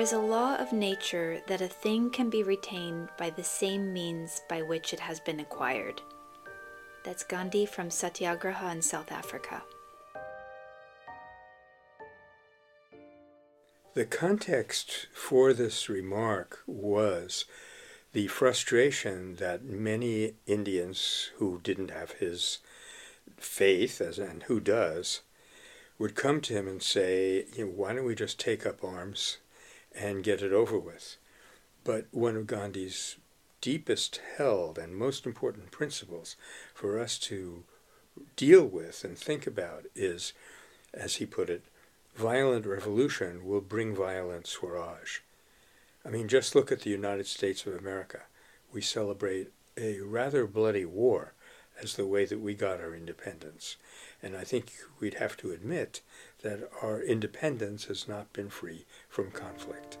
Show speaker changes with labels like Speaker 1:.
Speaker 1: is a law of nature that a thing can be retained by the same means by which it has been acquired. That's Gandhi from Satyagraha in South Africa.
Speaker 2: The context for this remark was the frustration that many Indians who didn't have his faith, as and who does, would come to him and say, you know, why don't we just take up arms and get it over with? But one of Gandhi's deepest held and most important principles for us to deal with and think about is, as he put it, violent revolution will bring violent Swaraj. I mean, just look at the United States of America. We celebrate a rather bloody war as the way that we got our independence. And I think we'd have to admit that our independence has not been free from conflict.